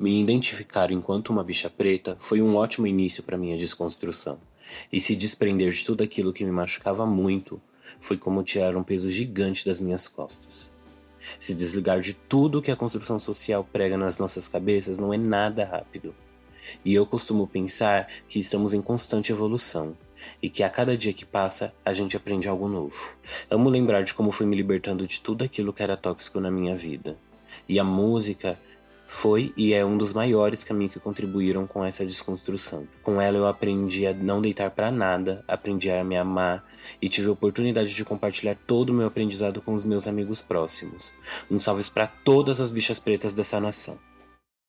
Me identificar enquanto uma bicha preta foi um ótimo início para minha desconstrução. E se desprender de tudo aquilo que me machucava muito foi como tirar um peso gigante das minhas costas. Se desligar de tudo que a construção social prega nas nossas cabeças não é nada rápido. E eu costumo pensar que estamos em constante evolução e que a cada dia que passa a gente aprende algo novo. Amo lembrar de como fui me libertando de tudo aquilo que era tóxico na minha vida. E a música foi e é um dos maiores caminhos que contribuíram com essa desconstrução. Com ela eu aprendi a não deitar para nada, aprendi a me amar e tive a oportunidade de compartilhar todo o meu aprendizado com os meus amigos próximos. Um salve para todas as bichas pretas dessa nação.